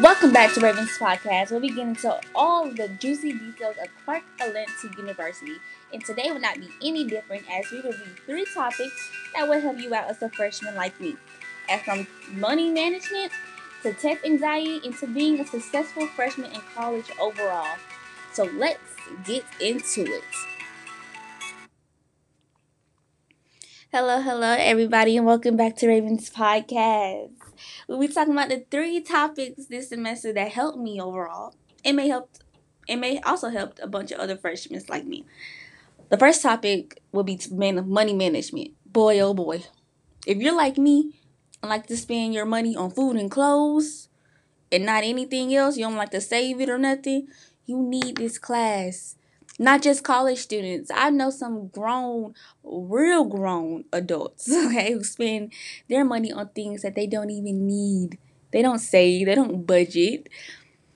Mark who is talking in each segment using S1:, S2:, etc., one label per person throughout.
S1: Welcome back to Ravens Podcast. We'll be getting into all the juicy details of Clark Atlanta University. And today will not be any different as we review three topics that will help you out as a freshman like me. As from money management to test anxiety and to being a successful freshman in college overall. So let's get into it. Hello, hello, everybody, and welcome back to Ravens Podcast. We'll be talking about the three topics this semester that helped me overall. It may help. It may also help a bunch of other freshmen like me. The first topic will be money management. Boy, oh boy, if you're like me and like to spend your money on food and clothes and not anything else, you don't like to save it or nothing. You need this class not just college students. I know some grown, real grown adults, okay, who spend their money on things that they don't even need. They don't save, they don't budget.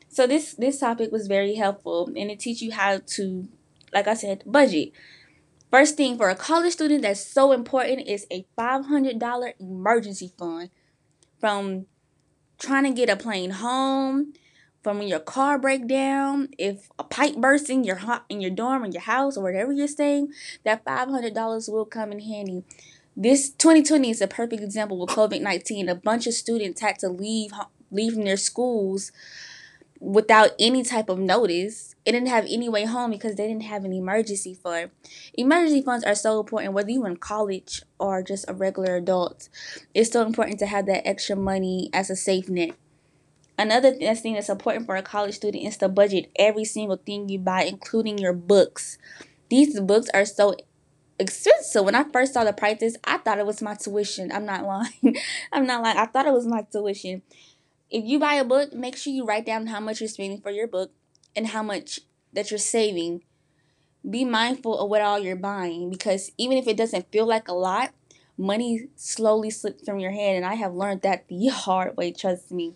S1: So this this topic was very helpful and it teaches you how to, like I said, budget. First thing for a college student that's so important is a $500 emergency fund from trying to get a plane home from when your car break down, if a pipe bursts in your in your dorm or your house or wherever you're staying, that five hundred dollars will come in handy. This 2020 is a perfect example with COVID-19. A bunch of students had to leave leave from their schools without any type of notice. It didn't have any way home because they didn't have an emergency fund. Emergency funds are so important whether you're in college or just a regular adult. It's so important to have that extra money as a safe net. Another thing that's important for a college student is to budget every single thing you buy, including your books. These books are so expensive. When I first saw the prices, I thought it was my tuition. I'm not lying. I'm not lying. I thought it was my tuition. If you buy a book, make sure you write down how much you're spending for your book and how much that you're saving. Be mindful of what all you're buying because even if it doesn't feel like a lot, money slowly slips from your hand. And I have learned that the hard way, trust me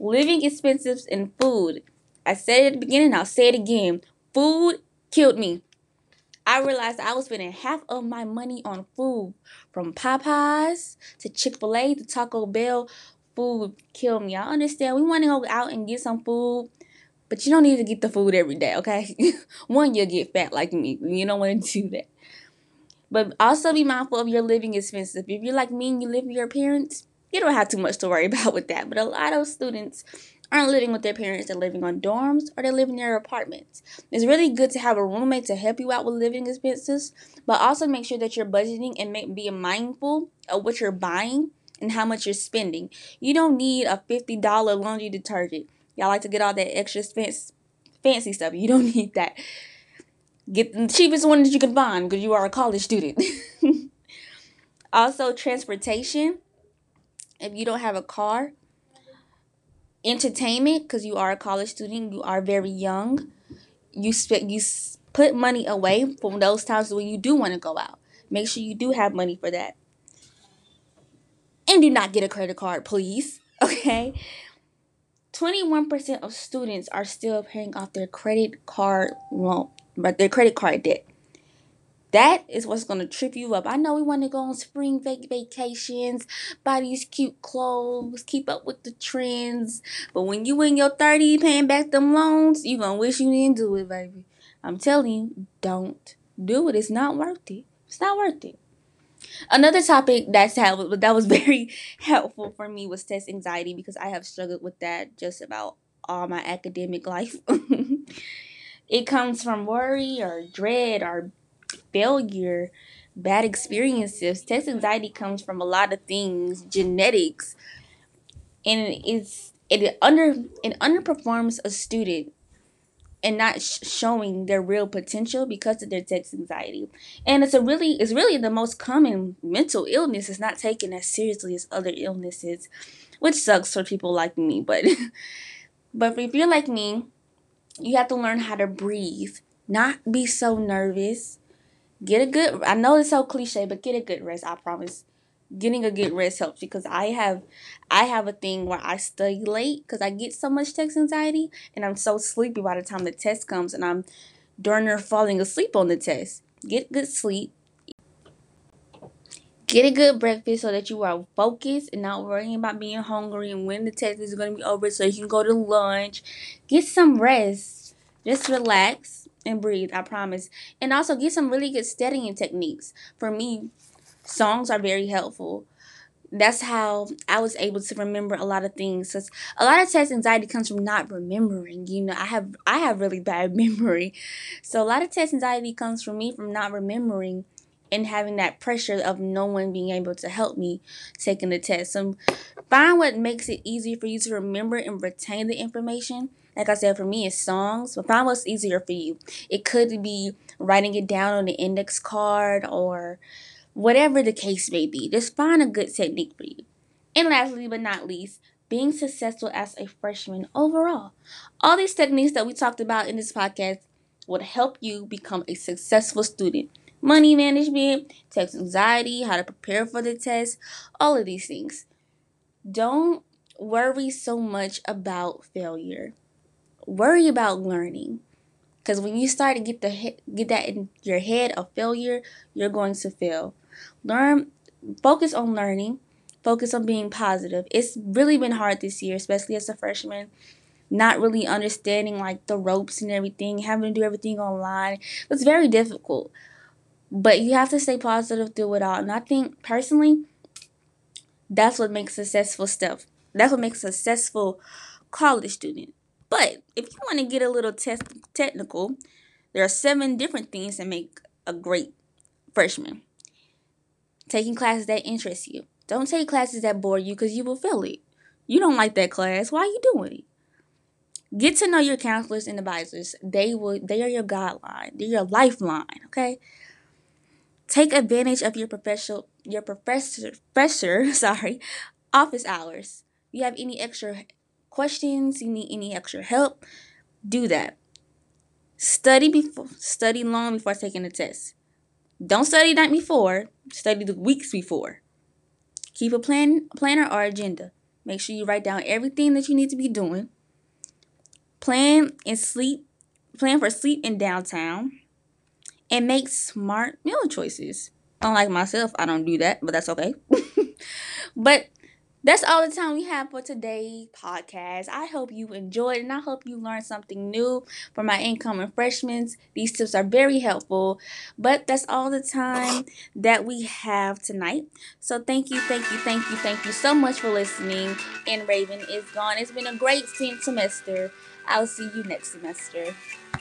S1: living expenses and food. I said it at the beginning, I'll say it again. Food killed me. I realized I was spending half of my money on food. From Popeyes to Chick fil A to Taco Bell, food killed me. I understand we want to go out and get some food, but you don't need to get the food every day, okay? One, you'll get fat like me. You don't want to do that. But also be mindful of your living expenses. If you're like me and you live with your parents, you don't have too much to worry about with that. But a lot of students aren't living with their parents, they're living on dorms or they're living in their apartments. It's really good to have a roommate to help you out with living expenses, but also make sure that you're budgeting and make, being mindful of what you're buying and how much you're spending. You don't need a $50 laundry detergent. Y'all like to get all that extra fancy, fancy stuff. You don't need that. Get the cheapest one that you can find because you are a college student. also, transportation if you don't have a car, entertainment because you are a college student, you are very young. You spend you put money away from those times when you do want to go out. Make sure you do have money for that. And do not get a credit card, please. Okay? 21% of students are still paying off their credit card loan, but their credit card debt. That is what's going to trip you up. I know we want to go on spring vac- vacations, buy these cute clothes, keep up with the trends. But when you in your 30 paying back them loans, you going to wish you didn't do it, baby. I'm telling you, don't do it. It's not worth it. It's not worth it. Another topic that's that was very helpful for me was test anxiety because I have struggled with that just about all my academic life. it comes from worry or dread or failure, bad experiences. Test anxiety comes from a lot of things, genetics, and it's it under it underperforms a student and not sh- showing their real potential because of their test anxiety. And it's a really it's really the most common mental illness. It's not taken as seriously as other illnesses, which sucks for people like me. But but if you're like me, you have to learn how to breathe, not be so nervous, get a good I know it's so cliche, but get a good rest, I promise. Getting a good rest helps because I have I have a thing where I study late because I get so much test anxiety and I'm so sleepy by the time the test comes and I'm darn near falling asleep on the test. Get good sleep. Get a good breakfast so that you are focused and not worrying about being hungry and when the test is going to be over so you can go to lunch. Get some rest. Just relax and breathe, I promise. And also get some really good studying techniques. For me, songs are very helpful. That's how I was able to remember a lot of things. Cause a lot of test anxiety comes from not remembering. You know, I have I have really bad memory, so a lot of test anxiety comes from me from not remembering and having that pressure of no one being able to help me taking the test. So find what makes it easier for you to remember and retain the information. Like I said, for me, it's songs, but find what's easier for you. It could be writing it down on the index card or whatever the case may be. Just find a good technique for you. And lastly, but not least, being successful as a freshman overall. All these techniques that we talked about in this podcast would help you become a successful student money management, test anxiety, how to prepare for the test, all of these things. Don't worry so much about failure. Worry about learning. Because when you start to get the get that in your head of failure, you're going to fail. Learn, focus on learning, focus on being positive. It's really been hard this year, especially as a freshman not really understanding like the ropes and everything, having to do everything online. It's very difficult. But you have to stay positive through it all. And I think personally, that's what makes successful stuff. That's what makes successful college student. But if you want to get a little test technical, there are seven different things that make a great freshman. Taking classes that interest you. Don't take classes that bore you because you will fail it. You don't like that class. Why are you doing it? Get to know your counselors and advisors. They will they are your guideline. They're your lifeline, okay? Take advantage of your professional your professor professor, sorry, office hours. If you have any extra questions, you need any extra help, do that. Study before study long before taking the test. Don't study night before, study the weeks before. Keep a plan planner or agenda. Make sure you write down everything that you need to be doing. Plan and sleep plan for sleep in downtown and make smart meal choices. Unlike myself, I don't do that, but that's okay. but that's all the time we have for today's podcast. I hope you enjoyed and I hope you learned something new for my incoming freshmen. These tips are very helpful. But that's all the time that we have tonight. So thank you, thank you, thank you, thank you so much for listening. And Raven is gone. It's been a great semester. I'll see you next semester.